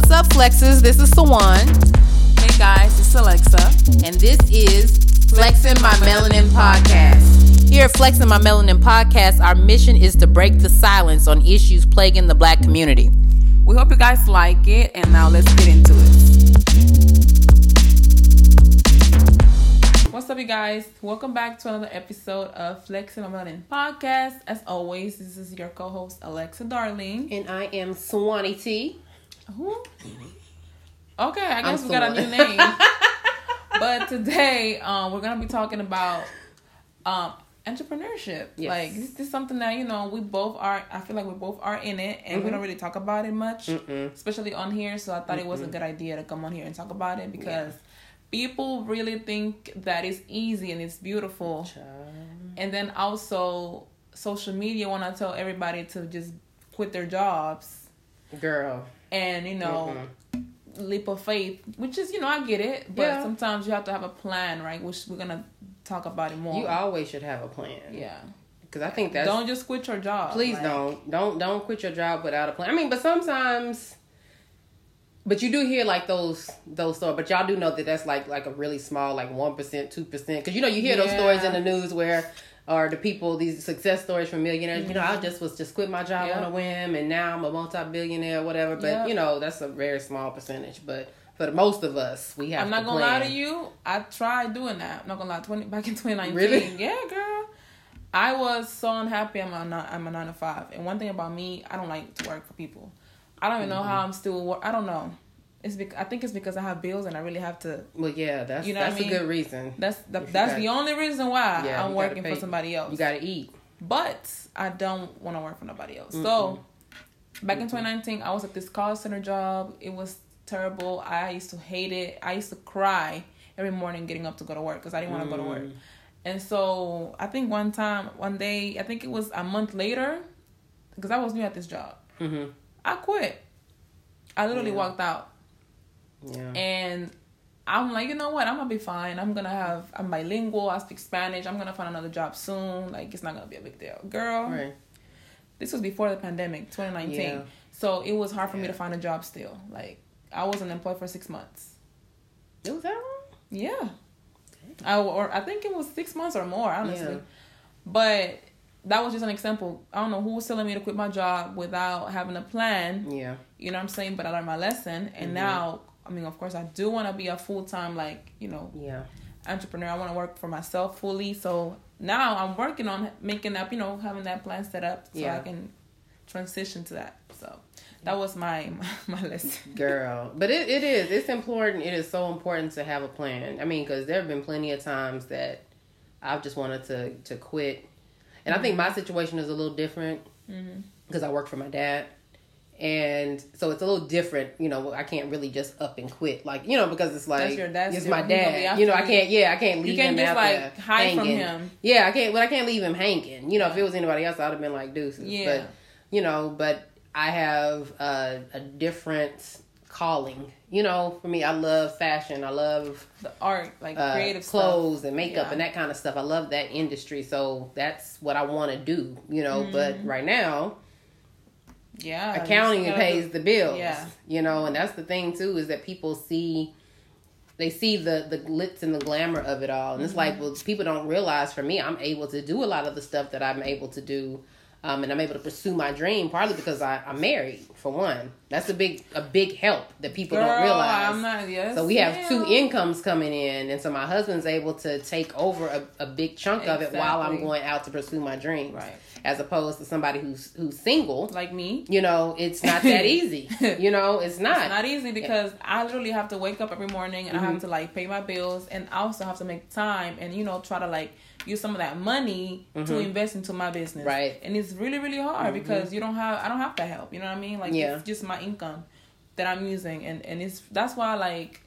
What's up, Flexes? This is Sawan. Hey guys, it's Alexa. And this is Flexing My Melanin Podcast. Here at Flexing My Melanin Podcast, our mission is to break the silence on issues plaguing the black community. We hope you guys like it, and now let's get into it. What's up, you guys? Welcome back to another episode of Flexing My Melanin Podcast. As always, this is your co-host Alexa Darling. And I am Swanee T. Who? Okay, I guess I'm we got a new name. but today, um, we're gonna be talking about um entrepreneurship. Yes. Like this is something that you know we both are. I feel like we both are in it, and we don't really talk about it much, Mm-mm. especially on here. So I thought it was a good idea to come on here and talk about it because people really think that it's easy and it's beautiful, and then also social media want to tell everybody to just quit their jobs Girl. And you know mm-hmm. leap of faith which is you know i get it but Yeah. sometimes you have to have a plan right which we're gonna talk about it more You always should have a plan. yeah Because I think that don't just quit your job Please like, don't. Don't don't quit your job without a plan. I mean, but sometimes but you do hear like those those stories, but y'all do know that that's like like a really small, like one percent, two percent. Because you know you hear those stories in the news where, or the people these success stories from millionaires. You know, I just was just quit my job Yeah. on a whim, and now I'm a multi billionaire, whatever. But Yeah. you know that's a very small percentage. But for the most of us, we have. i'm not to gonna lie to you i tried doing that i'm not gonna lie 20 back in 2019 Really? yeah girl i was so unhappy i'm a, I'm a nine to five and one thing about me i don't like to work for people i don't even know Mm-hmm. how i'm still i don't know it's bec- i think it's because i have bills and i really have to Well, yeah, that's You know that's I mean? a good reason. that's the, that's got- the only reason why Yeah, i'm working for somebody else You got to eat. but I don't want to work for nobody else. So back in 2019, I was at this call center job. It was terrible. I used to hate it. I used to cry every morning getting up to go to work because I didn't want to go to work. Mm. And so I think one time, one day, I think it was a month later, because I was new at this job. hmm I quit. I literally Yeah. walked out, Yeah. and I'm like, you know what? I'm gonna be fine. I'm gonna have. I'm bilingual. I speak Spanish. I'm gonna find another job soon. Like it's not gonna be a big deal, girl. right. this was before the pandemic 2019 Yeah. so it was hard for me to find a job still like i wasn't employed for six months It was that long. yeah I, or i think it was six months or more honestly Yeah. but that was just an example i don't know who was telling me to quit my job without having a plan Yeah. you know what i'm saying but i learned my lesson and Mhm. now i mean of course i do want to be a full-time like you know Yeah. entrepreneur i want to work for myself fully so now i'm working on making up you know having that plan set up so Yeah. i can transition to that so that was my my, lesson Girl, but it, it is. It's important. It is so important to have a plan. I mean, because there have been plenty of times that I've just wanted to to quit, and I think my situation is a little different mm-hmm. because I work for my dad, and so it's a little different. You know, I can't really just up and quit, like you know, because it's like That's your dad's it's my He gonna be dad. You know, I can't. Yeah, I can't leave you can't him just like hide from hanging. him Yeah, I can't. But I can't leave him hanging. You know, if it was anybody else, I'd have been like deuces. Yeah. But you know, but I have a, a different calling. You know, for me, I love fashion. I love the art like uh, creative clothes stuff. and makeup Yeah. and that kind of stuff. I love that industry, so that's what I want to do. You know, Mm-hmm. but right now, yeah accounting pays do- the bills. Yeah. You know, and that's the thing too is that people see they see the the glitz and the glamour of it all. And it's like, Mm-hmm. well, people don't realize for me, I'm able to do a lot of the stuff that I'm able to do. Um, and I'm able to pursue my dream partly because I, I'm married for one. That's a big a big help that people Girl, don't realize. i'm not yes So we have two incomes coming in, and so my husband's able to take over a, a big chunk of it while I'm going out to pursue my dreams. Right. As opposed to somebody who's who's single, like me you know, it's not that easy. you know, it's not. It's not easy because I literally have to wake up every morning and I Mm-hmm. have to like pay my bills and I also have to make time and you know try to like use some of that money to invest into my business. Mm-hmm. Right. Mm-hmm. And it's really really hard because you don't have I don't have that help. You know what I mean? Like Yeah. it's just my income that I'm using and and it's that's why like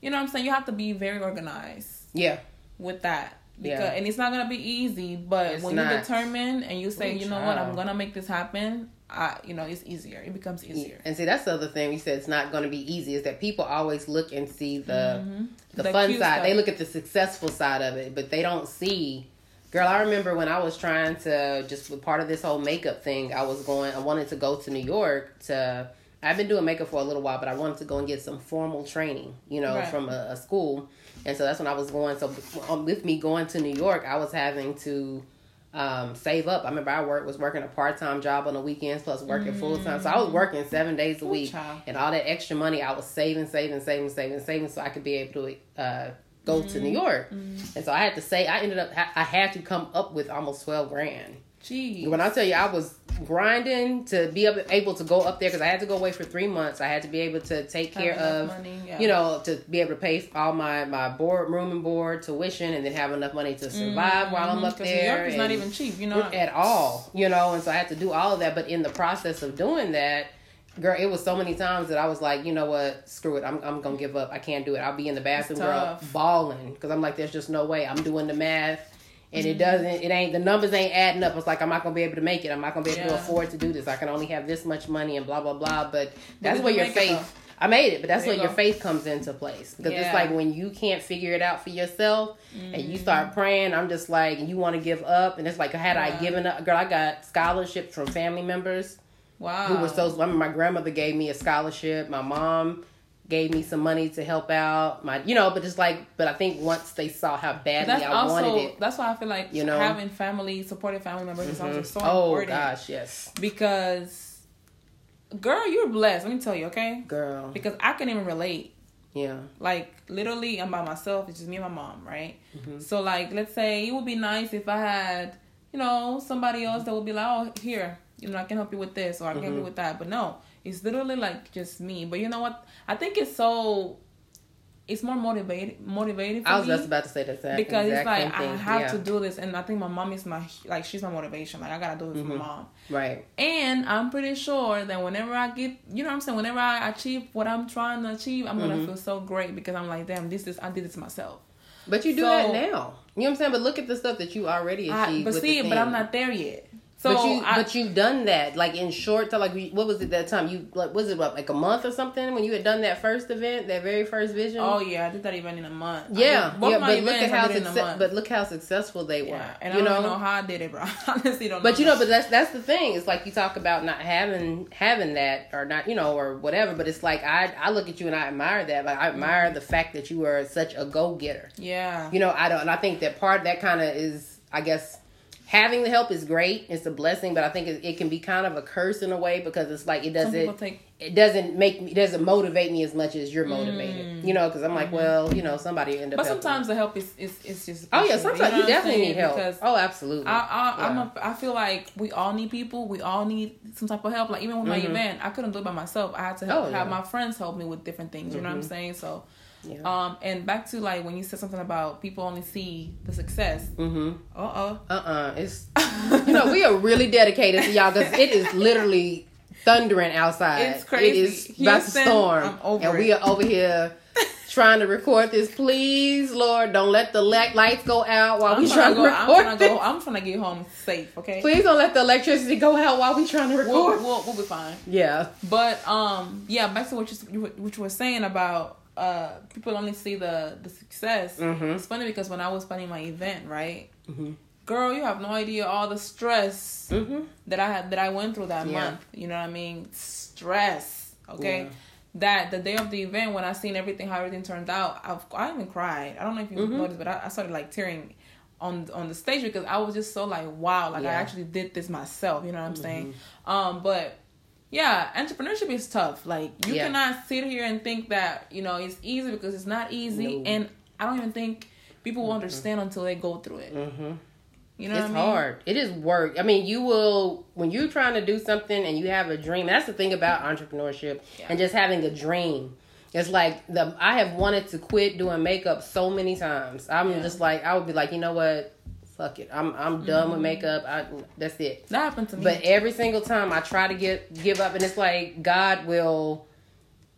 you know what I'm saying you have to be very organized yeah, with that. Because, Yeah. and it's not gonna be easy, but It's when not. you determine and you say, you know what, I'm gonna make this happen, I, you know, it's easier. It becomes easier. and see that's the other thing we said it's not going to be easy is that people always look and see the mm-hmm. the, The fun side. They look at the successful side of it, but they don't see. Girl, I remember when I was trying to just with part of this whole makeup thing. I was going. I wanted to go to New York to I've been doing makeup for a little while, but I wanted to go and get some formal training, you know, Right. from a, a school. And so that's when I was going. So um, with me going to New York, I was having to um, save up. I remember I work was working a part time job on the weekends plus working full time. So I was working seven days a week, child. and all that extra money I was saving, saving, saving, saving, saving, so I could be able to uh, go to New mm-hmm. York. Mm-hmm. And so I had to say I ended up I had to come up with almost twelve grand. Gee. When I tell you I was grinding to be able, to go up there because I had to go away for three months. I had to be able to take care of, money, yeah. you know, to be able to pay all my my board, room and board, tuition, and then have enough money to survive mm-hmm. while I'm up there. Mm-hmm. New York is not even cheap, you know. at all, you know, and so I had to do all of that. But in the process of doing that, girl, it was so many times that I was like, you know what, screw it, I'm I'm gonna give up. I can't do it. I'll be in the bathroom, girl, bawling because I'm like, there's just no way. I'm doing the math. And Mm-hmm. it doesn't, it ain't, the numbers ain't adding up. It's like, I'm not going to be able to make it. I'm not going to be able to afford to do this. I can only have this much money and blah, blah, blah. But that's where your faith, I made it, but that's There where you your faith comes into place. Because Yeah. it's like when you can't figure it out for yourself and you start praying, I'm just like, you want to give up. And it's like, had I given up, girl, I got scholarships from family members wow. who were so, I remember my grandmother gave me a scholarship. My mom gave me some money to help out. My, you know, but it's like, but I think once they saw how badly That's I also wanted it. that's why I feel like You know? having family, supportive family members is also so important. oh gosh, yes, Because, girl, you're blessed. Let me tell you, okay? girl, Because I can even relate. yeah, Like literally, I'm by myself. It's just me and my mom, right? Mm-hmm. So like, let's say it would be nice if I had, you know, somebody else that would be like, oh, here, you know, I can help you with this or I can help Mm-hmm. you with that. But no, it's literally like just me. But you know what? I think it's so. It's more motivated, motivating for I was just about to say that exact, because it's like I have yeah. to do this, and I think my mom is my like she's my motivation. Like I gotta do it for Mm-hmm. my mom. right. And I'm pretty sure that whenever I get, you know what I'm saying, whenever I achieve what I'm trying to achieve, I'm Mm-hmm. gonna feel so great because I'm like, damn, this is I did this myself. But you do So- that now. You know what I'm saying? But look at the stuff that you already I, achieved. but with see, but I'm not there yet. So but you, I, but you've done that like in short time. Like what was it that time? You like was it what, like a month or something when you had done that first event, that very first vision? oh yeah, I did that event in a month. Yeah, did- yeah. But look at how did in a success, month. but look how successful they were. yeah, and you I don't know how I did it, bro. Honestly don't. But you know know, but that's that's the thing. It's like you talk about not having having that or not, you know, or whatever. But it's like I I look at you and I admire that. Like I admire mm-hmm. the fact that you are such a go getter. yeah, You know, I don't, and I think that part that kind of is, I guess, having the help is great. It's a blessing, but I think it, it can be kind of a curse in a way because it's like it doesn't. take. It doesn't make me. It doesn't motivate me as much as you're motivated. You know, because I'm like, well, you know, somebody end up. Mm. Mm-hmm. But helping. sometimes the help is is, is just. oh yeah, sometimes know you, definitely need help. because oh, absolutely. I, I, I'm a, I feel like we all need people. We all need some type of help. Like even with my Mhm. event, I couldn't do it by myself. I had to help, Oh, have my friends help me with different things. You know what I'm Mhm. saying? So, yeah. um, and back to like when you said something about people only see the success. mm-hmm. Uh uh Uh uh It's you know we are really dedicated to y'all because it is literally thundering outside. It's crazy. It is about to storm, I'm over and we are over here trying to record this. Please, Lord, don't let the light lights go out while I'm we trying to go. I'm record trying to go. I'm trying to get home safe. Okay. Please don't let the electricity go out while we trying to We'll, record. we'll, we'll be fine. yeah. But um, yeah, back to what you you what you were saying about uh people only see the the success. Mhm. It's funny because when I was planning my event, right, Mhm. girl, you have no idea all the stress Mm-hmm. that I had that I went through that Yeah. month. You know what I mean? Stress. Okay. Yeah. That the day of the event when I seen everything how everything turned out, I've, I even cried. I don't know if you Mhm. noticed, but I, I started like tearing on on the stage because I was just so like wow, like I Yeah. Mm-hmm. actually did this myself. You know what I'm saying? Um, but yeah, entrepreneurship is tough. Like you Yeah. cannot sit here and think that you know it's easy because it's not easy, No. and I don't even think people will understand until they go through it. Mm-hmm. You know, it's what I mean? hard. It is work. I mean, you will when you're trying to do something and you have a dream. That's the thing about entrepreneurship Yeah. and just having a dream. It's like the I have wanted to quit doing makeup so many times. I'm Yeah. just like I would be like, you know what? Fuck it. I'm I'm done with makeup. I, that's it. That happened to me. But every single time I try to get give up, and it's like God will,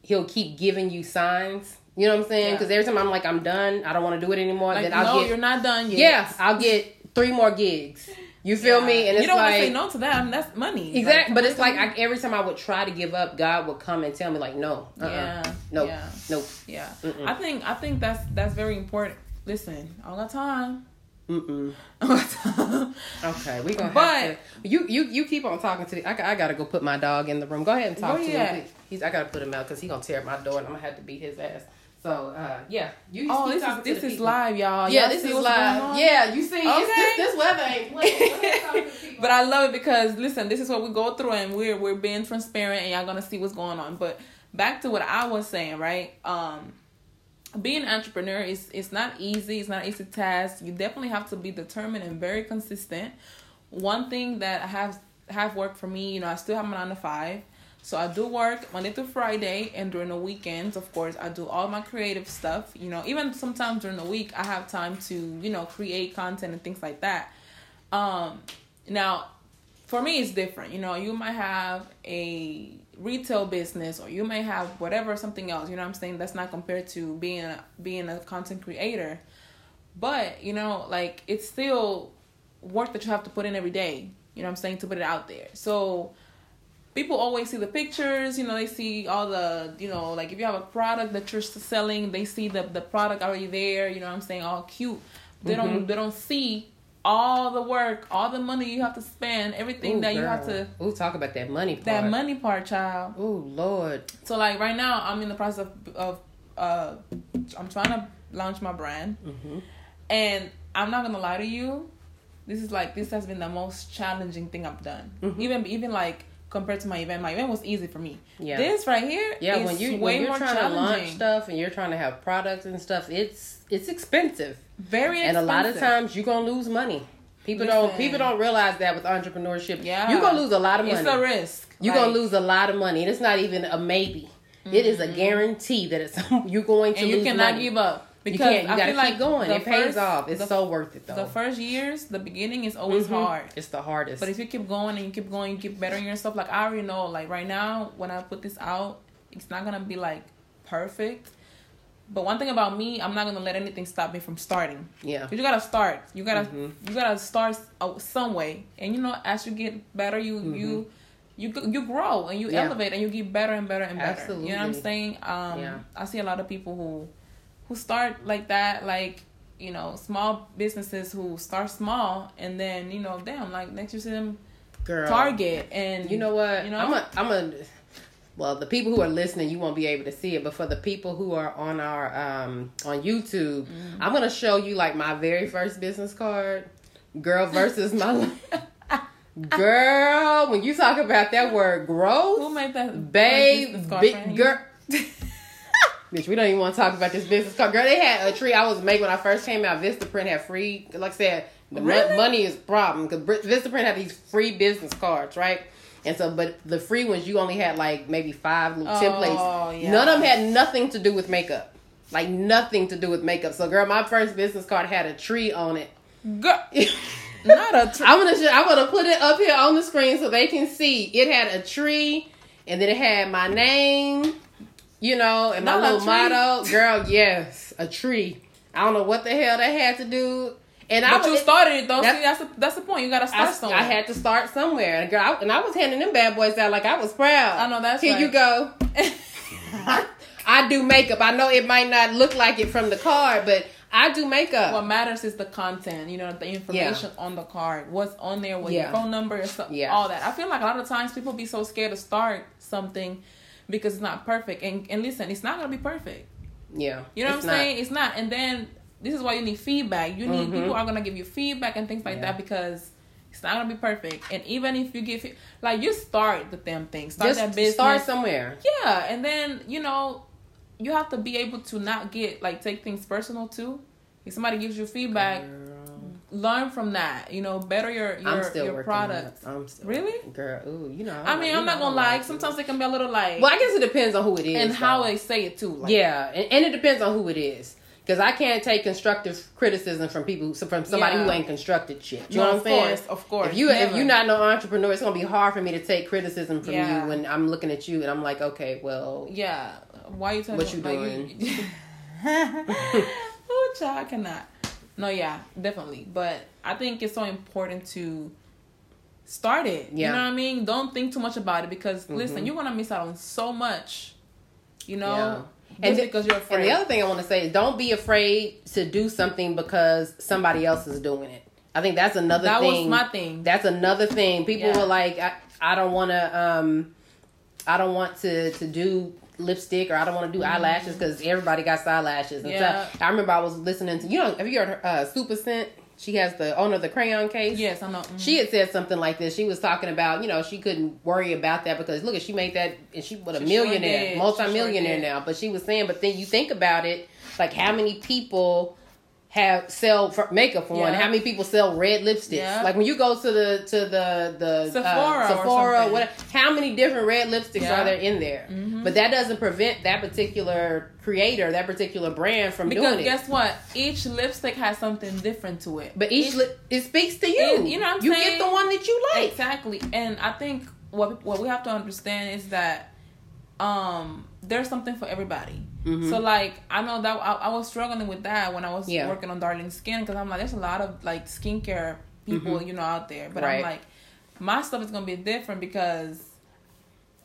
He'll keep giving you signs. You know what I'm saying? Yeah. Because every time I'm like, I'm done. I don't want to do it anymore. like, then I'll no, get you're not done yet. yeah, I'll get three more gigs. You feel Yeah. me? And it's you don't want like to say no to that. I mean, that's money. exactly, but it's like I, every time I would try to give up, God would come and tell me like, no, uh, uh Yeah. nope, Yeah. nope. Yeah. Mm-mm. I think I think that's that's very important. Listen, all don't time. Mm-mm. okay, we gonna. But- to, you you you keep on talking to. The, I, I gotta go put my dog in the room. Go ahead and talk to he him. He's I gotta put him out because he gonna tear up my door and I'm gonna have to beat his ass. So uh, yeah, you. just Oh, keep this is to this the is people. live, y'all. Yeah, Y'all this is live. Yeah, you see, Okay. this, this weather ain't playing. Go ahead, talk to the people. But I love it because listen, this is what we go through, and we're we're being transparent, and y'all gonna see what's going on. But back to what I was saying, right? Um, being an entrepreneur is it's not easy. It's not easy task. You definitely have to be determined and very consistent. One thing that I have have worked for me, you know, I still have my nine to five. So I do work Monday through Friday, and during the weekends, of course, I do all my creative stuff. You know, even sometimes during the week, I have time to you know create content and things like that. Um, now, for me, it's different. You know, you might have a retail business, or you may have whatever something else. You know, what I'm saying that's not compared to being a, being a content creator. But you know, like it's still work that you have to put in every day. You know, what I'm saying to put it out there. So people always see the pictures you know they see all the you know like if you have a product that you're selling they see the the product already there you know what i'm saying all cute they don't mm-hmm. they don't see all the work all the money you have to spend everything Ooh, that you have to Ooh, talk about that money part. that money part child Ooh, Lord. so like right now i'm in the process of, of uh i'm trying to launch my brand Mm-hmm. and i'm not gonna lie to you this is like this has been the most challenging thing i've done Mhm. even even like compared to my event my event was easy for me Yeah. this right here Yeah, is when you when you're trying to launch stuff and you're trying to have products and stuff, it's it's expensive. very And a lot of times you're gonna lose money. People Listen. don't people don't realize that with entrepreneurship. Yeah. You're gonna lose a lot of money. it's a risk You're Like, gonna lose a lot of money. And it's not even a maybe. It is a guarantee that it's you're going to Mm-hmm. and you cannot money. give up because. You I gotta feel keep like going. It pays first- off. It's the, so worth it though. the first years the beginning is always Mhm. hard It's the hardest. But if you keep going and you keep going, you keep bettering yourself. Like I already know, like right now, when I put this out, it's not gonna be like perfect. But one thing about me, I'm not gonna let anything stop me from starting. yeah. 'Cause You gotta start. You gotta Mhm. you gotta start some way. And you know, as you get better, you you you you grow and you Mm-hmm. Yeah. elevate and you get better and better and better. You know what I'm saying? Um, Yeah. I see a lot of people who who start like that, like you know, small businesses who start small and then you know, damn, like next you see them Girl. Target and You know what? You know, I'm a I'm a well, the people who are listening, you won't be able to see it, but for the people who are on our um on YouTube, Mm-hmm. I'm gonna show you like my very first business card. Girl versus my girl. When you talk about that word growth, who made that babe, big girl. Bitch, we don't even want to talk about this business card. Girl, they had a tree I was making when I first came out. Vistaprint had free, like I said, the Really? money is a problem because Vistaprint had these free business cards, right? And so, but the free ones, you only had like maybe five little Oh, templates. yeah. None of them had nothing to do with makeup. Like nothing to do with makeup. So, girl, my first business card had a tree on it. Girl, not a tr- I'm gonna I'm gonna put it up here on the screen so they can see. It had a tree, and then it had my name, you know, and my Not little motto. Girl, yes, a tree. I don't know what the hell that had to do. And I But you started it though. That's- See, that's the, that's the point. You gotta start I, somewhere. I had to start somewhere, and girl, I, and I was handing them bad boys out like I was proud. I know, that's here right. you go. I do makeup. I know it might not look like it from the card, but I do makeup. what matters is the content. You know, the information on the card, what's on there, what Yeah. your phone number, is, Yeah. all that. I feel like a lot of times people be so scared to start something because it's not perfect. And and listen, it's not gonna be perfect. yeah, You know what I'm not. saying? It's not. And then this is why you need feedback. You need Mhm. people are gonna give you feedback and things like Yeah. that because it's not gonna be perfect. And even if you give, like you start the damn thing, start Just that business, start somewhere. yeah, and then you know you have to be able to not get like take things personal too. If somebody gives you feedback, learn from that. You know, better your I'm your still your working on product. I'm still Really? girl. Ooh, you know. I mean, I'm not gonna lie. like. Sometimes it can be a little like, Well, I guess it depends on who it is and how they say it too. Like, yeah, and, and it depends on who it is. Because I can't take constructive criticism from people who, from somebody Yeah. who ain't constructed shit. You No, know what I'm of saying? course, of course. If you if you're not no entrepreneur, it's gonna be hard for me to take criticism from Yeah. you when I'm looking at you and I'm like, okay, well, Yeah. Why are you telling What me you like, you- oh, child, I cannot. No, yeah, definitely. But I think it's so important to start it. Yeah. You know what I mean? Don't think too much about it because Mhm. listen, you're gonna miss out on so much. You know? yeah. and th- because you're afraid. And the other thing I want to say is don't be afraid to do something because somebody else is doing it. I think that's another that thing. was my thing. That's another thing. People Yeah. were like, I, I don't want to, um, I don't want to to do lipstick or I don't want to do eyelashes because everybody got eyelashes. And Mm-hmm. Yeah. stuff. I remember I was listening to you know have you heard her, uh, Super Scent? She has the owner of the crayon case. yes, I know. Mhm. She had said something like this. She was talking about, you know, she couldn't worry about that because look, she made that, and she was a She sure millionaire, did. multi-millionaire sure now. But she was saying, but then you think about it, like how many people have sell makeup for one? Yeah. How many people sell red lipsticks? Yeah. Like when you go to the to the the Sephora uh, Sephora, what? How many different red lipsticks Yeah. are there in there? Mhm. But that doesn't prevent that particular creator, that particular brand from because doing it. guess what? Each lipstick has something different to it. but each, lip it speaks to you. It- you know what I'm you saying? get the one that you like. Exactly. And I think what what we have to understand is that um there's something for everybody. Mhm. So like I know that I, I was struggling with that when I was Yeah. working on Darling Skin because I'm like there's a lot of like skincare people Mhm. you know out there, but Right. I'm like my stuff is gonna be different because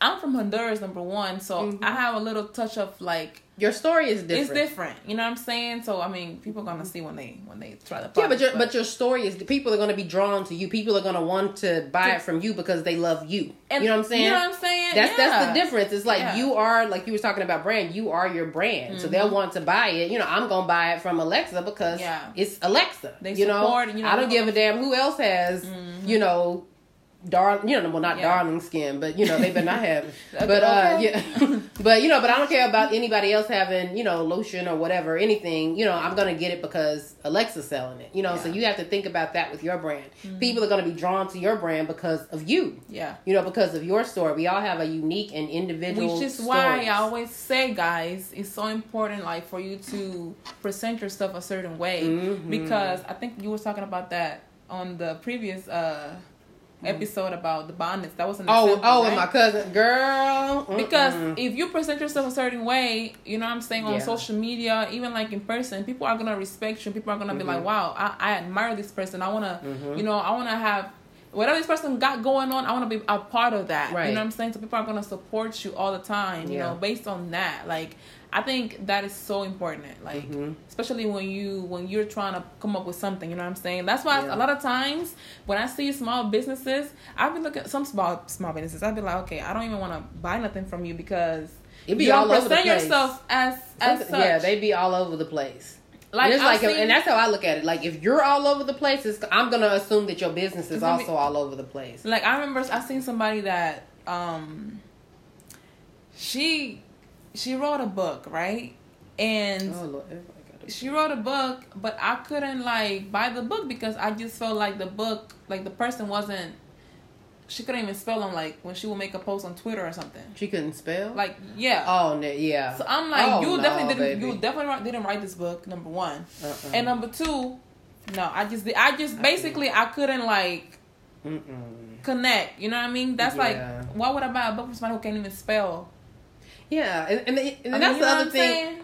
I'm from Honduras number one, so Mhm. I have a little touch of like Your story is different. it's different. You know what I'm saying? So I mean people are gonna see when they when they try the Yeah, but your but your story is people are going to be drawn to you. People are going to want to buy it from you because they love you. and you know what I'm saying? You know what I'm saying? That's that's the difference. It's like Yeah. you are like you were talking about brand. You are your brand, so they'll mm-hmm. want to buy it. You know, I'm gonna buy it from Alexa because Yeah. it's Alexa. They you know, you know, I don't give a damn who else has. Mm-hmm. You know. Darling, you know, well, not Yeah. darling skin, but you know, they better not have. but uh, yeah, but you know, but I don't care about anybody else having, you know, lotion or whatever, anything. You know, I'm gonna get it because Alexa's selling it. You know, so Yeah. Mm-hmm. you have to think about that with your brand. People are gonna be drawn to your brand because of you. Yeah. You know, because of your story. We all have a unique and individual. Which is why. I always say, guys, it's so important, like for you to present your stuff a certain way. Mhm. Because I think you were talking about that on the previous uh episode about the bonnets. That was an Oh, example, oh, right? and my cousin, girl. Because mm-mm. if you present yourself a certain way, you know what I'm saying, on Yeah. social media, even like in person, people are gonna respect you. People are gonna be like, wow, I, I admire this person. I wanna, Mhm. you know, I wanna have whatever this person got going on. I wanna be a part of that. Right. You know what I'm saying? So people are gonna support you all the time. You Yeah. know, based on that. Like, I think that is so important. Like, Mhm. especially when you when you're trying to come up with something. You know what I'm saying? That's why Yeah. a lot of times when I see small businesses, I've been looking at some small small businesses. I've been like, okay, I don't even want to buy nothing from you because It be you all over the present place. yourself as as Something- yeah, they be all over the place. like and like, seen- and that's how I look at it. Like, if you're all over the place, it's, I'm gonna assume that your business is gonna be- also all over the place. Like I remember I seen somebody that um she she wrote a book, right? And Oh Lord, she wrote a book, but I couldn't like buy the book because I just felt like the book like the person wasn't she couldn't even spell them like when she would make a post on Twitter or something. She couldn't spell. Like yeah. oh no, yeah. so I'm like, Oh, you no, definitely didn't baby. you definitely didn't write this book, number one. Uh-uh. And number two, no, I just I just basically I couldn't like Mm-mm. connect. You know what I mean? That's Yeah. like, why would I buy a book from somebody who can't even spell? Yeah, and, and, and I mean, that's the other thing. saying?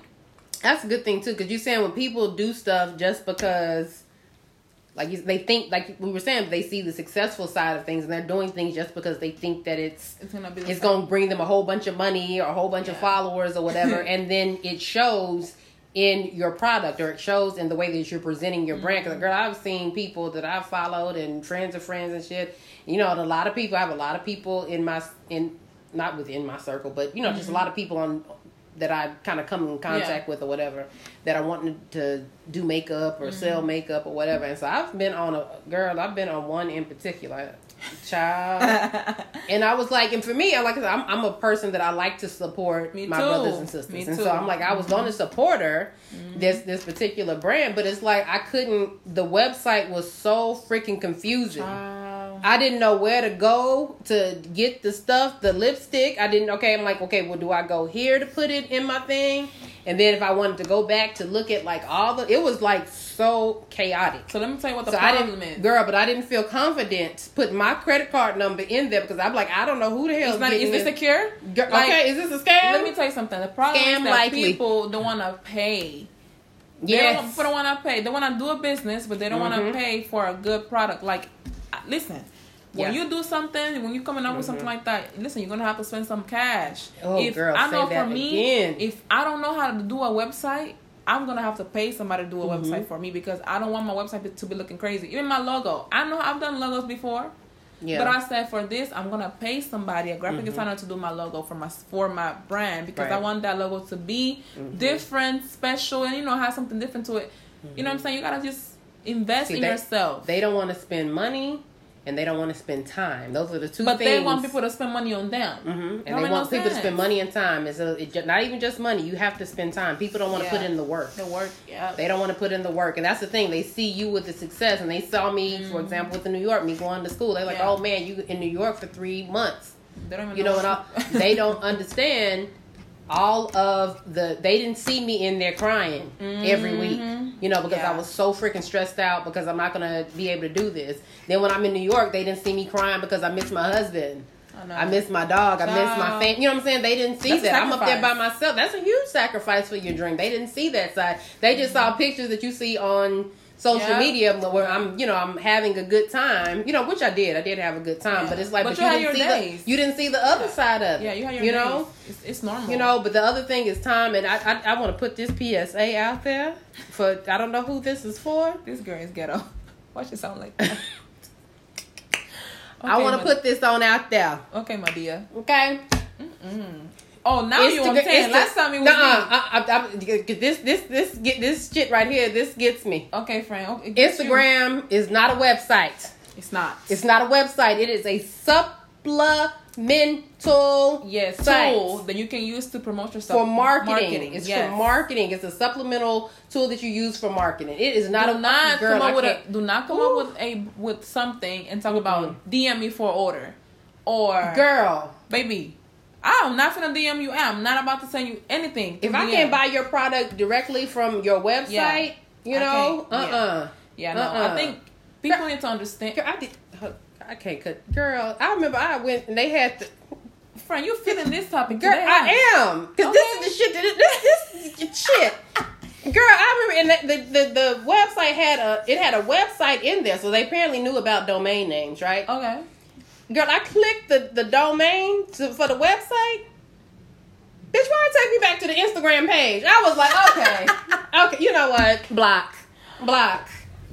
That's a good thing too, because you're saying when people do stuff just because, like they think, like we were saying, they see the successful side of things, and they're doing things just because they think that it's It's gonna be. It's same. to bring them a whole bunch of money or a whole bunch of followers or whatever, and then it shows in your product or it shows in the way that you're presenting your brand. Because mm-hmm. girl, I've seen people that I've followed and friends of friends and shit. You know, a lot of people. I have a lot of people in my in not within my circle, but you know, just a mm-hmm. lot of people on that I kind of come in contact with or whatever that are wanting to do makeup or sell mm-hmm. makeup or whatever. And so I've been on a girl. I've been on one in particular, child. And I was like, and for me, I like I said, I'm, I'm a person that I like to support Me my too. brothers and sisters, Me and too. so I'm like, I was going to mm-hmm. support her, this this particular brand, but it's like I couldn't. The website was so freaking confusing. Wow. I didn't know where to go to get the stuff, the lipstick. I didn't. Okay, I'm like, okay, well, do I go here to put it in my thing? And then if I wanted to go back to look at like all the, it was like so chaotic. So let me tell you what the So problem is. girl, but I didn't feel confident putting my credit card number in there because I'm like, I don't know who the hell is not, is this secure? Girl, like- okay, is this a scam? Let me tell you something. The problem Scam is that likely. people don't want to pay. Don't, people don't want to pay. They want to do a business, but they don't want Mhm. to pay for a good product. Like, listen, When Yeah. you do something, when you're coming up with something like that, listen, you're gonna have to spend some cash. Oh, if girl, I know that for me, again. if I don't know how to do a website, I'm gonna have to pay somebody to do a Mm-hmm. website for me because I don't want my website to be looking crazy. Even my logo, I know I've done logos before. Yeah. But I said for this, I'm gonna pay somebody, a graphic designer, to do my logo for my for my brand because I Mm-hmm. Right. Mm-hmm. want that logo to be different, special, and you know have something different to it. You know what I'm saying? You gotta just invest See, in they- yourself. they don't want to spend money and they don't want to spend time. Those are the two but things. they want people to spend money on them. hmm And they want people to spend money and time. It's a, it, not even just money. You have to spend time. People don't want to put in the work. The work, yeah. They don't want to put in the work, and that's the thing. They see you with the success, and they saw me, for example, with the New York, me going to school. They're like, Mm-hmm. Yeah. "Oh man, you in New York for three months." They don't even You know, and I, what- they don't understand all of the. They didn't see me in there crying every week. You know, because I Mm-hmm. Was so freaking stressed out because I'm not gonna be able to do this. Then when I'm in New York, they didn't see me crying because I missed my husband. I. I miss my dog. I miss my Child. fam. You know what I'm saying? They didn't see That's that. I'm up there by myself. That's a huge sacrifice for your dream. They didn't see that side. They just saw pictures that you see on social Yeah. media where I'm, you know, I'm having a good time. You know, which I did. I did have a good time. Yeah. But it's like, But but, you you, had didn't see days. the you didn't see the other side of it. yeah, you have your you days. know. it's, it's normal. You know, but the other thing is time, and I I, I want to put this PSA out there for I don't know who this is for. this girl is ghetto. Why she sound like that? I want to put this on out there. Okay, my dear. Okay. Oh, now you Insta- understand. Insta- Last time it was Nuh-uh. me. I, I, I, this this this get this shit right here. This gets me. Okay, friend. Okay, gets you. Instagram is not a website. It's not. It's not a website. It is a supplemental yes, site tool that you can use to promote yourself for marketing. It's yes. for marketing. It's a supplemental tool that you use for marketing. It is not do a not girl. come up with a do not come Ooh. up with a with something and talk about DM me for order or girl. baby. I'm not gonna DM you. I'm not about to send you anything. If through I can't buy your product directly from your website, Yeah. you know, uh can't. uh yeah, no, uh-uh. I think people need to understand. Girl, I did. I can't cut. Girl, I remember I went and they had to. Friend, you feeling this topic? Girl, today, huh? I am because this is the shit. That, this this is shit. Girl, I remember, and the, the the the website had a it had a website in there, so they apparently knew about domain names, right? Okay. Girl, I clicked the the domain to, for the website. Bitch, why it take me back to the Instagram page? I was like, okay, okay, you know what? Block, block.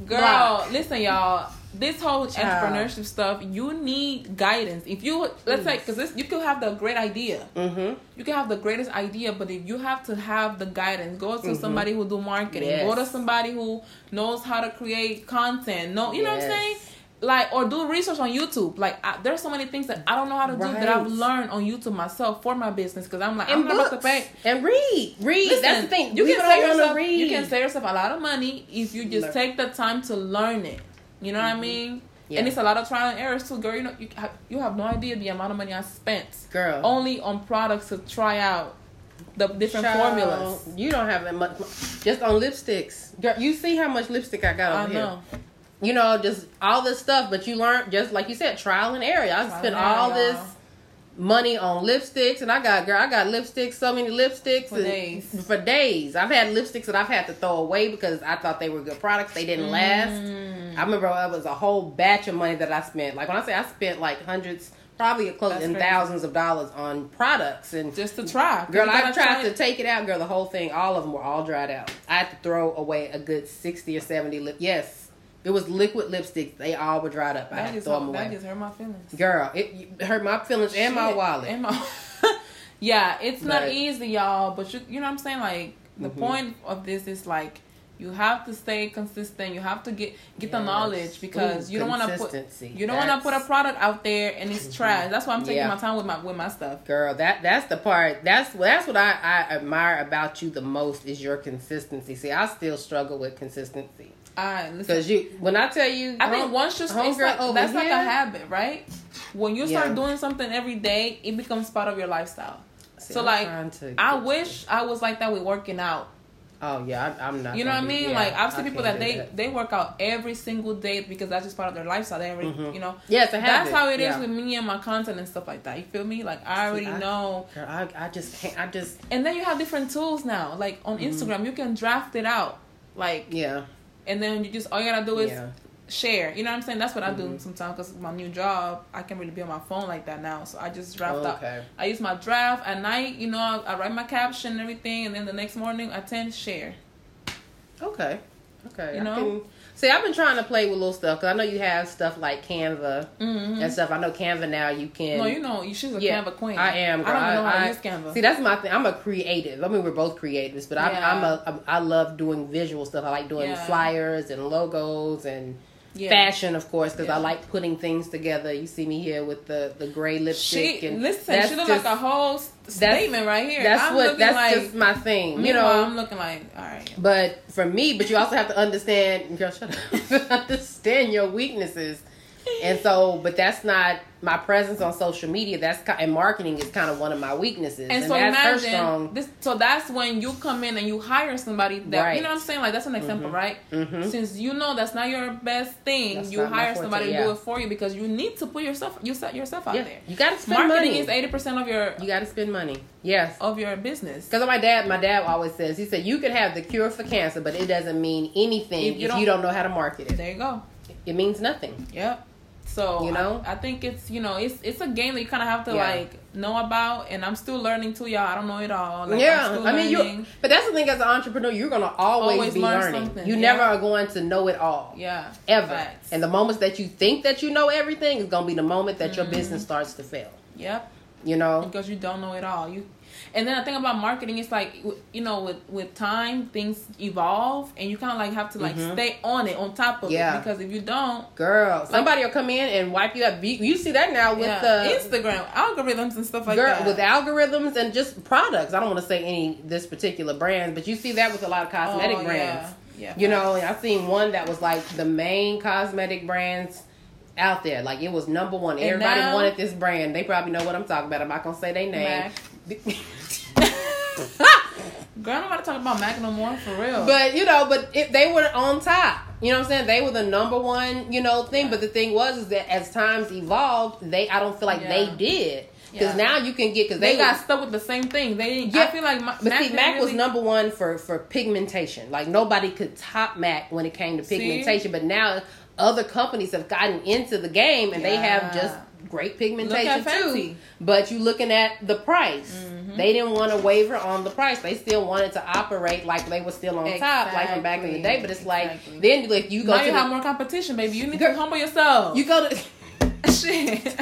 Girl, Block. listen, y'all. This whole Child. entrepreneurship stuff, you need guidance. If you let's say, because this, you could have the great idea, Mm-hmm. you can have the greatest idea, but if you have to have the guidance, go to somebody who do marketing, Yes. go to somebody who knows how to create content. No, you know what I'm saying? Like or do research on YouTube. Like I, there's so many things that I don't know how to do that I've learned on YouTube myself for my business because I'm like And I'm not about to pay. and read, read. That's the thing. You We can save yourself. read. You can save yourself a lot of money if you just Learn. take the time to learn it. You know what I mean? Mm-hmm. Yeah. And it's a lot of trial and errors too, girl. You know, you have, you have no idea the amount of money I spent girl. only on products to try out the different Child, formulas. You don't have that much. Just on lipsticks, girl. You see how much lipstick I got I over know. You know, just all this stuff. But you learn, just like you said, trial and error. I Trial spent all this money on lipsticks, and I got girl. I got lipsticks. So many lipsticks For days. For days, I've had lipsticks that I've had to throw away because I thought they were good products. They didn't last. Mm. I remember it was a whole batch of money that I spent. Like when I say I spent like hundreds, probably close That's in crazy. thousands of dollars on products and Just to try. Girl, I tried to take it out. Girl, the whole thing, all of them were all dried out. I had to throw away a good sixty or seventy lip. Yes, it was liquid lipsticks. They all were dried up. I That had to throw them away. that just hurt my feelings. Girl, it hurt my feelings and my wallet. And my yeah, it's not easy, y'all. But you, you know what I'm saying? Like the Mhm. point of this is like you have to stay consistent. You have to get get the knowledge because Ooh, you don't want to put you don't want to put a product out there and it's trash. That's why I'm taking Yeah. my time with my with my stuff. Girl, that that's the part. That's that's what I, I admire about you the most is your consistency. See, I still struggle with consistency. Because you. When I tell you, I think once you it's homegirl like, over that's like a habit, right? When you start Yeah. doing something every day, it becomes part of your lifestyle. See, so I'm like, I wish I was like that with working out. Oh yeah, I, I'm not. You know what I mean? yeah, like I've seen people that they they work out every single day because that's just part of their lifestyle. They already, Mhm. you know. Yeah, it's a That's how it is Yeah. with me and my content and stuff like that. You feel me? Like I already I- know. Girl, I, I just can't. I just And then you have different tools now. Like on Mm-hmm. Instagram, you can draft it out. Like yeah and then you just all you gotta do is yeah. share. You know what I'm saying? That's what I Mm-hmm. do sometimes because my new job, I can't really be on my phone like that now. So I just draft out. Okay. I use my draft at night. You know, I, I write my caption and everything, and then the next morning I tend to share. Okay. Okay. You I know? See, I've been trying to play with little stuff because I know you have stuff like Canva Mm-hmm. and stuff. I know Canva now you can. No, you know, you she's a Yeah, Canva queen. I am. I don't girl. know how I- to use Canva. See, that's my thing. I'm a creative. I mean, we're both creatives, but I'm, Yeah. I'm a. I love doing visual stuff. I like doing Yeah. flyers and logos and Yeah. fashion, of course, because Yeah. I like putting things together. You see me here with the the gray lipstick She and listen. She look like a whole statement right here. That's I'm what. That's like, just my thing. You know. I'm looking like all right. But for me, but you also have to understand, girl, shut up. understand your weaknesses. And so, but that's not my presence on social media. That's and marketing is kind of one of my weaknesses. And so that's her imagine strong. this. So that's when you come in and you hire somebody that Right. you know what I'm saying. Like that's an example, right? Mhm. Since you know that's not your best thing, That's you hire somebody to yeah. do it for you because you need to put yourself you set yourself out Yeah, there. you got to spend Marketing money. is eighty percent of your you got to spend money. Yes. of your business. Because my dad, my dad always says, he said, you can have the cure for cancer, but it doesn't mean anything If if you you don't- don't, know how to market it. There you go. It means nothing. Yep. So You know? I, I think it's you know it's it's a game that you kind of have to Yeah. like know about, and I'm still learning too, y'all. I don't know it all. Like, yeah, I mean, you. But that's the thing as an entrepreneur, you're gonna always, Always be learn learning. something, You yeah. never are going to know it all. yeah ever. Facts. And the moments that you think that you know everything is gonna be the moment that your Mm-hmm. business starts to fail. Yep. You know? because you don't know it all. You, and then the thing about marketing is like you know with with time things evolve and you kind of like have to like stay on it on top of Mm-hmm. Yeah. it because if you don't, Girl, somebody will come in and wipe you up. You, you see that now with yeah, the Instagram algorithms and stuff like girl that. with algorithms and just products. I don't want to say any this particular brand, but you see that with a lot of cosmetic Oh, brands. Yeah, yeah. You know, and I've seen one that was like the main cosmetic brands out there. Like it was number one. And Everybody now- wanted this brand. They probably know what I'm talking about. I'm not gonna say their name. Girl, I'm about to talk about Mac no more for real. But you know, but if they were on top, you know what I'm saying? They were the number one, you know, thing. But the thing was is that as times evolved, they I don't feel like Yeah. they did because Yeah. now you can get because they, they, got was- stuck with the same thing. They, Yeah, I feel like Ma- But see, didn't Mac was number one for for pigmentation. Like nobody could top Mac when it came to See? pigmentation. But now other companies have gotten into the game and they have just great pigmentation too. But you looking at the price. Mm-hmm. They didn't want to waver on the price. They still wanted to operate like they were still on top, like from back in the day. But it's like Exactly. then like you go Now to you the, have more competition, baby. You need Girl, to humble yourself. you go to shit.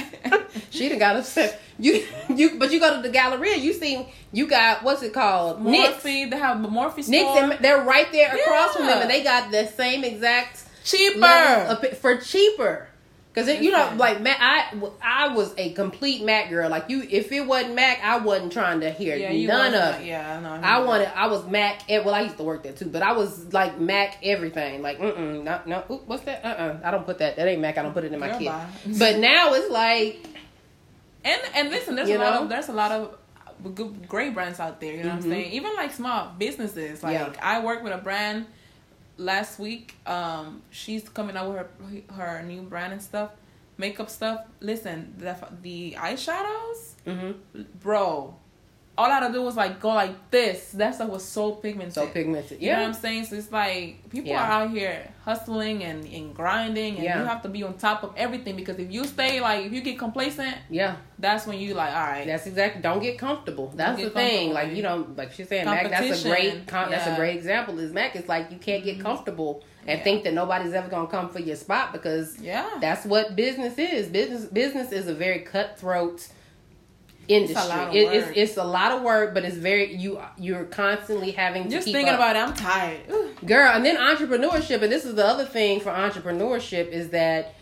she done got upset. You you but you go to the Galleria, you see you got what's it called? Nyx. Morphe, they have Morphe store. Nyx they're right there across from them and they got the same exact cheaper. of for cheaper. Cause it, you know, like Mac, I I was a complete Mac girl. Like you, if it wasn't Mac, I wasn't trying to hear yeah, none of. it. Yeah, I know. I wanted. I was Mac. Well, I used to work there too, but I was like Mac everything. Like, mm mm, no, no. Ooh, what's that? Uh, uh I don't put that. That ain't Mac. I don't put it in my kit. But now it's like, And and listen, there's a lot know? of there's a lot of good great brands out there. You know what I'm saying? Even like small businesses. Like Mm-hmm. Yeah. I work with a brand last week. Um, she's coming out with her her new brand and stuff, makeup stuff. Listen, the the eyeshadows, hmm bro. All I had to do was like go like this. That stuff was so pigmented. so pigmented. You know what Yeah, I'm saying? So it's like people Yeah. are out here hustling and, and grinding, and Yeah. you have to be on top of everything because if you stay like if you get complacent, yeah. that's when you like all right. That's exactly. Don't get comfortable. That's get the thing. Like you know, like she's saying, Mac. That's a great. Com- That's a. Mm-hmm. great example. Is Mac? It's like you can't get comfortable and Yeah. think that nobody's ever gonna come for your spot because yeah, that's what business is. Business business is a very cutthroat industry. It's a lot of It- it's work. it's a lot of work, but it's very you you're constantly having to just thinking up. about it, I'm tired. Girl, and then entrepreneurship, and this is the other thing for entrepreneurship is that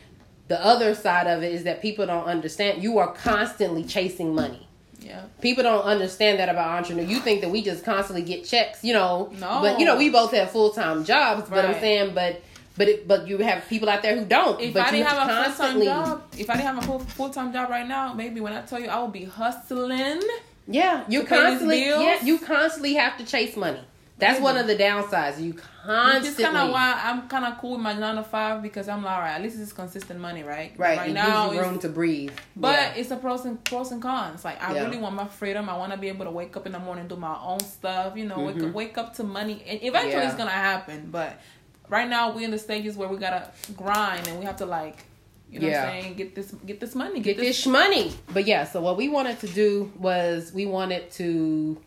the other side of it is that people don't understand. You are constantly chasing money. Yeah, People don't understand that about entrepreneur. You think that we just constantly get checks, you know? No. But you know, we both have full time jobs. But I'm saying, but but it, but you have people out there who don't. if I didn't have a full time job, if I didn't have a full full time job right now, maybe when I tell you I would be hustling. Yeah, you constantly yeah, you constantly have to chase money. That's one of the downsides. You constantly It's kind of why I'm kind of cool with my nine to five because I'm like, all right, at least it's consistent money, right? right. Right it now, gives you room to breathe. But Yeah. it's a pros and pros and cons. Like I Yeah. really want my freedom. I want to be able to wake up in the morning, do my own stuff. You know, wake Mhm. up, wake up to money, and eventually Yeah. it's gonna happen. But right now we're in the stages where we gotta grind and we have to like you know Yeah. what I'm saying, get this get this money. get this money. But yeah, so what we wanted to do was we wanted to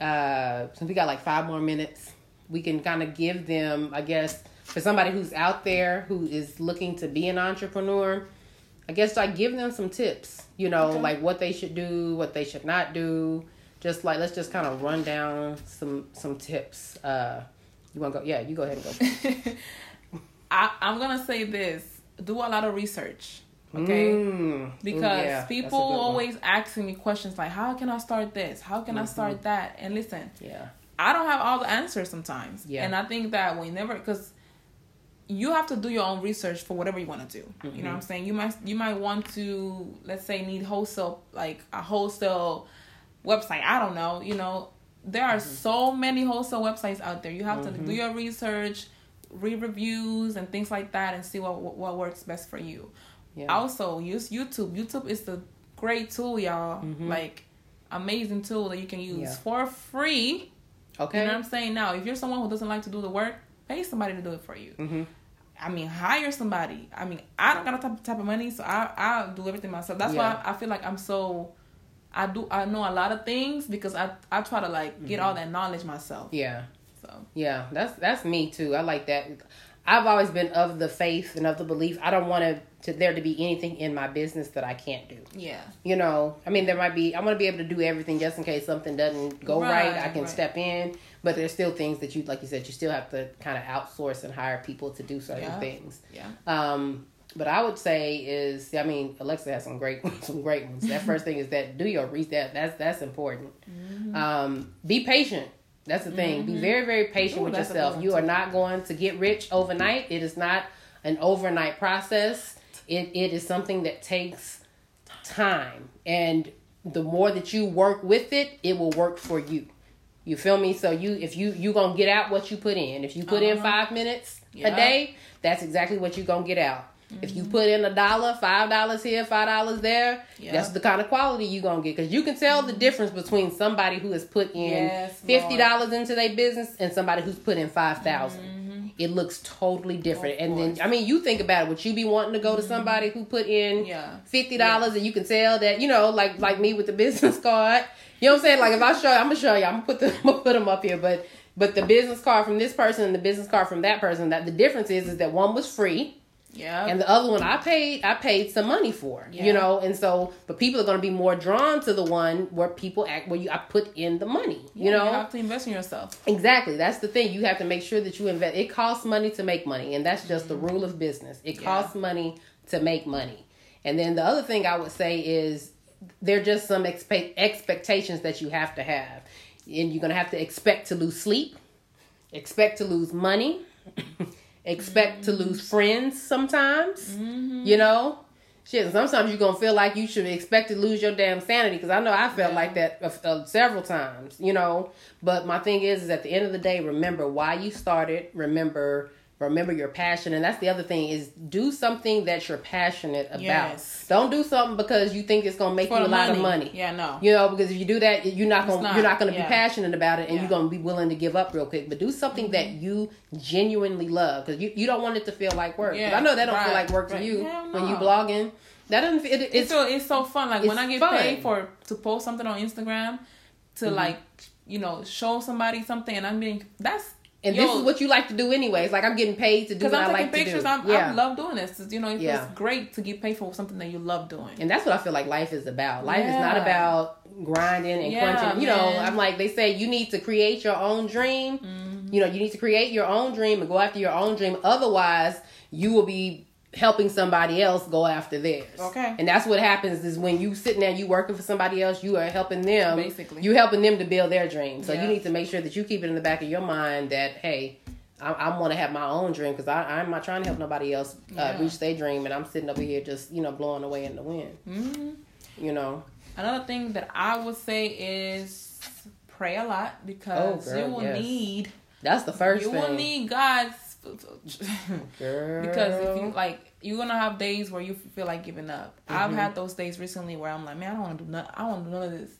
uh since we got like five more minutes, we can kind of give them, I guess, for somebody who's out there who is looking to be an entrepreneur, I guess like give them some tips, you know, Okay. like what they should do, what they should not do. Just like let's just kind of run down some some tips. Uh you want to go? Yeah, you go ahead and go. I, I'm gonna say this: do a lot of research, okay? Mm. Ooh, Because yeah, people always asking me questions like, "How can I start this? How can I Mm-hmm. start that?" And listen, Yeah. I don't have all the answers sometimes. Yeah. And I think that whenever, because you have to do your own research for whatever you want to do. You know Mm-hmm. what I'm saying? You might you might want to let's say need wholesale like a wholesale website. I don't know. You know, there Mm-hmm. are so many wholesale websites out there. You have to do your research, read reviews and things like that, and see what what works best for you. Yeah. Also, use YouTube. YouTube is the great tool, y'all. Mm-hmm. Like amazing tool that you can use Yeah. for free. Okay. You know what I'm saying? Now, if you're someone who doesn't like to do the work, pay somebody to do it for you. mm-hmm. I mean, hire somebody. I mean, I don't got a type, type of money, so I I do everything myself. That's Yeah. why I feel like I'm so. I do I know a lot of things because I I try to like get Mm-hmm. all that knowledge myself. Yeah. So Yeah, that's that's me too. I like that. I've always been of the faith and of the belief. I don't want to, to there to be anything in my business that I can't do. yeah, You know, I mean, there might be. I want to be able to do everything just in case something doesn't go right. Right, I can right. step in, but there's still things that you, like you said, you still have to kind of outsource and hire people to do certain Yeah. things. yeah, Um, but I would say is, I mean, Alexa has some great, some great ones. That first thing is that do your research. That's that's important. Mm-hmm. Um, be patient. That's the thing. Be very, very patient Ooh, with yourself. You are not going to get rich overnight. It is not an overnight process. It it is something that takes time, and the more that you work with it, it will work for you. You feel me? So you if you you gonna get out what you put in. If you put in Uh-huh. five minutes a day, that's exactly what you're gonna get out. If you put in a dollar, five dollars here, five dollars there, Yeah. that's the kind of quality you're gonna get. Because you can tell the difference between somebody who has put in Yes, fifty dollars into their business and somebody who's put in five It looks totally different. Mm-hmm. And then. Mm-hmm. I mean, you think about it. Would you be wanting to go to somebody who put in Yeah. fifty dollars and you can tell that you know, like like me with the business card. You know what I'm saying? Like if I show, I'm gonna show you. I'm gonna put the, I'm gonna put them up here. But but the business card from this person and the business card from that person. That the difference is is that one was free yeah. and the other one I paid I paid some money for. Yeah. You know, and so but people are gonna be more drawn to the one where people act where you I put in the money. Yeah, you know, you have to invest in yourself. Exactly. That's the thing. You have to make sure that you invest. It costs money to make money, and that's just the mm-hmm. rule of business. It Yeah. costs money to make money. And then the other thing I would say is there are just some expe- expectations that you have to have. And you're going to have to expect to lose sleep, expect to lose money, expect to lose friends sometimes. You know? Shit, sometimes you're gonna feel like you should expect to lose your damn sanity because I know I felt Yeah. like that uh, uh, several times, you know. But my thing is, is at the end of the day, remember why you started. Remember, remember your passion, and that's the other thing is do something that you're passionate about. Yes. Don't do something because you think it's gonna make For you a lot of money. Yeah, no. You know, because if you do that, you're not gonna you're not gonna yeah. be passionate about it, and Yeah. you're gonna be willing to give up real quick. But do something that you genuinely love, because you, you don't want it to feel like work Yeah, I know that don't feel like work to right. you Hell when you no. blogging. That doesn't. It, it's it's so it's so fun. Like when I get fun. paid for to post something on Instagram, to Mm-hmm. like you know show somebody something, and I'm being that's and yo, this is what you like to do anyways. Like I'm getting paid to do because what I'm I taking like pictures. to do. I'm, yeah. I love doing this. You know, it's, Yeah. great to get paid for something that you love doing. And that's what I feel like life is about. Life is not about grinding and Yeah, crunching. You know. I'm like they say you need to create your own dream. Mm-hmm. You know, you need to create your own dream and go after your own dream. Otherwise, you will be helping somebody else go after theirs. Okay. And that's what happens is when you sitting there, you working for somebody else, you are helping them. Basically. you helping them to build their dream. So Yeah. you need to make sure that you keep it in the back of your mind that hey. I, I want to have my own dream because I'm not trying to help nobody else uh, Yeah. reach their dream, and I'm sitting over here just you know blowing away in the wind. hmm You know, Another thing that I would say is pray a lot because Oh, girl, you will yes. need that's the first you thing. will need God's. because if you like you're gonna have days where you feel like giving up. I've Mhm. had those days recently where I'm like, man, I don't want to do nothing. I don't want to do none of this.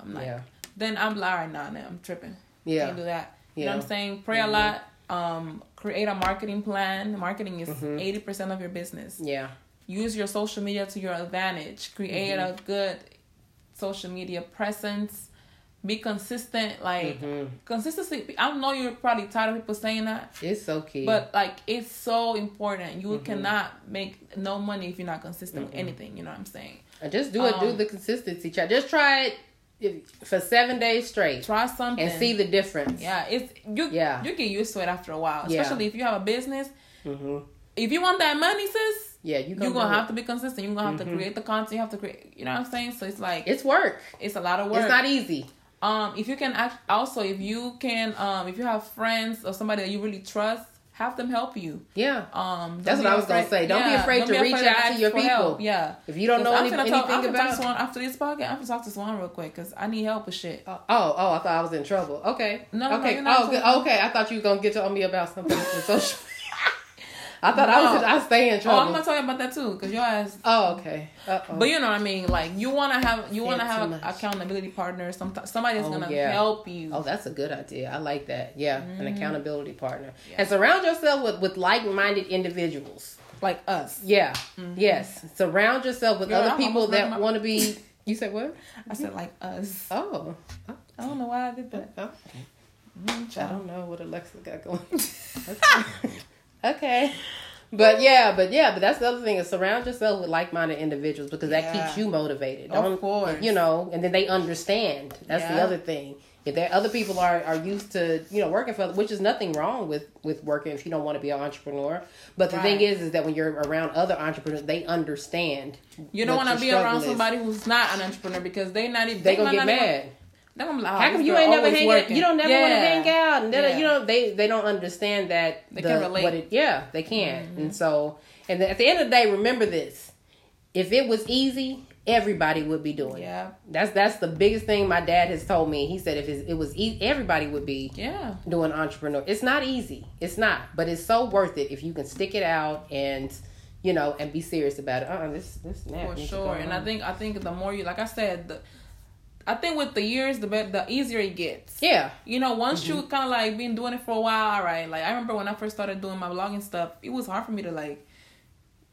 I'm like, yeah, then I'm like, all right, nah, nah, I'm tripping. yeah, Can't do that. You know what I'm saying? Pray Mhm. a lot. Um, create a marketing plan. Marketing is 80 percent of your business. Yeah. Use your social media to your advantage. Create a good social media presence. Be consistent. Like consistency. I know you're probably tired of people saying that, It's so key. but like it's so important. You cannot make no money if you're not consistent with anything. You know what I'm saying? And just do it. do um, the consistency. Try. Just try it for seven days straight Try something and see the difference. Yeah, it's you. Yeah. you get used to it after a while. Yeah. Especially if you have a business. hmm If you want that money, sis, Yeah, you you're gonna, have it. to be consistent. You're gonna have to create the content. You have to create. You know what I'm saying? So it's like it's, work. It's a lot of work. It's not easy. Um, if you can act, also if you can, um, if you have friends or somebody that you really trust, have them help you. Yeah. Um, That's what I was gonna say. Don't be afraid to reach out to ask your people. help. Yeah. If you don't know any, I'm talk- anything I'm to about. Swan after this podcast, I'm gonna talk to Swan real quick because I need help with shit. Oh, oh! I thought I was in trouble. Okay. No, no, okay. you're not oh, okay. I thought you were gonna get to me about something social. I thought I was. No. I stay in trouble. Oh, I'm gonna tell you about that too, cause your ass Oh, okay. Uh-oh. But you know what I mean. Like you want to have you want to have an accountability partner. Some somebody that's Oh, gonna yeah. help you. Oh, that's a good idea. I like that. Yeah, an accountability partner. Mm-hmm. Yeah. And surround yourself with, with like minded individuals. like us. Yeah. Yes. Surround yourself with Girl, other I'm people that my- want to be. You said what? I said like us. Oh. I don't know why I did that. oh. Mm, I don't know what Alexa got going. okay. But yeah, but yeah, but that's the other thing is surround yourself with like minded individuals because that keeps you motivated. Don't- course. You know, and then they understand. That's the other thing. If there other people are, are used to, you know, working for which is nothing wrong with with working if you don't want to be an entrepreneur. But the thing is is that when you're around other entrepreneurs, they understand. You don't want to be around is. somebody who's not an entrepreneur because they not even They gonna get not even- They gonna like, oh, How come this you ain't never hang out? working. You don't never want to hang out, and then Yeah. you know they they don't understand that They the, can't relate. Mm-hmm. What it, yeah, they can't, and so and at the end of the day, remember this: if it was easy, everybody would be doing it. Yeah, That's that's the biggest thing my dad has told me. He said if it, it was easy, everybody would be yeah. doing entrepreneur. It's not easy. It's not, but it's so worth it if you can stick it out and you know and be serious about it. Uh, this this nap for sure. And I think I think the more you, like I said, the, I think with the years, the better, the easier it gets. yeah, You know, once you Mm-hmm. kind of like been doing it for a while, right? Like I remember when I first started doing my blogging stuff, it was hard for me to like.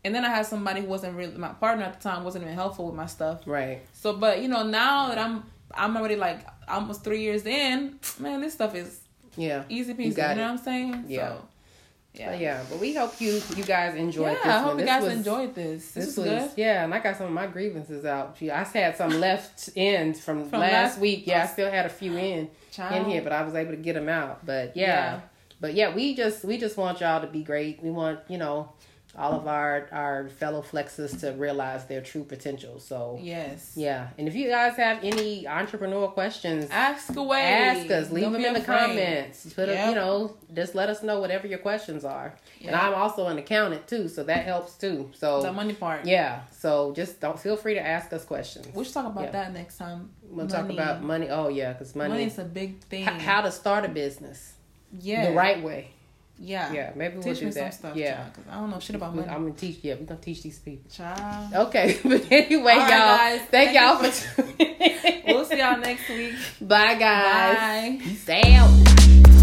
And then I had somebody who wasn't really my partner at the time wasn't even helpful with my stuff. right. So, but you know, now that I'm I'm already like almost three years in, man, this stuff is Yeah. easy peasy. You You, know it. what I'm saying? Yeah. So, yeah. But yeah, but we hope you you guys enjoyed Yeah, this I hope one. you This guys was- enjoyed this. This, This was, was good. yeah, and I got some of my grievances out. Gee, I had some left in from, From last, last- week. Yeah, I still had a few in in here, but I was able to get them out. But yeah. Yeah. but yeah, we just we just want y'all to be great. We want you know all of our our fellow flexes to realize their true potential. So Yes. yeah, and if you guys have any entrepreneur questions. Ask away. Ask us. Leave Don't them in the afraid. comments. Put a, you know, just let us know whatever your questions are. And I'm also an accountant too, so that helps too. So The money part. yeah, so just don't feel free to ask us questions. We should talk about Yeah. that next time. We'll talk about money. Oh yeah, because money, Money's a big thing. h- how to start a business yeah. the right way. Yeah. Yeah, maybe we'll do that. stuff. yeah, child, 'cause I don't know shit about money. I'm gonna teach. Yeah, we're gonna teach these people. Child. Okay, but anyway, All y'all. Thank, Thank y'all for. tuning in. We'll see y'all next week. Bye, guys. Bye. Peace out.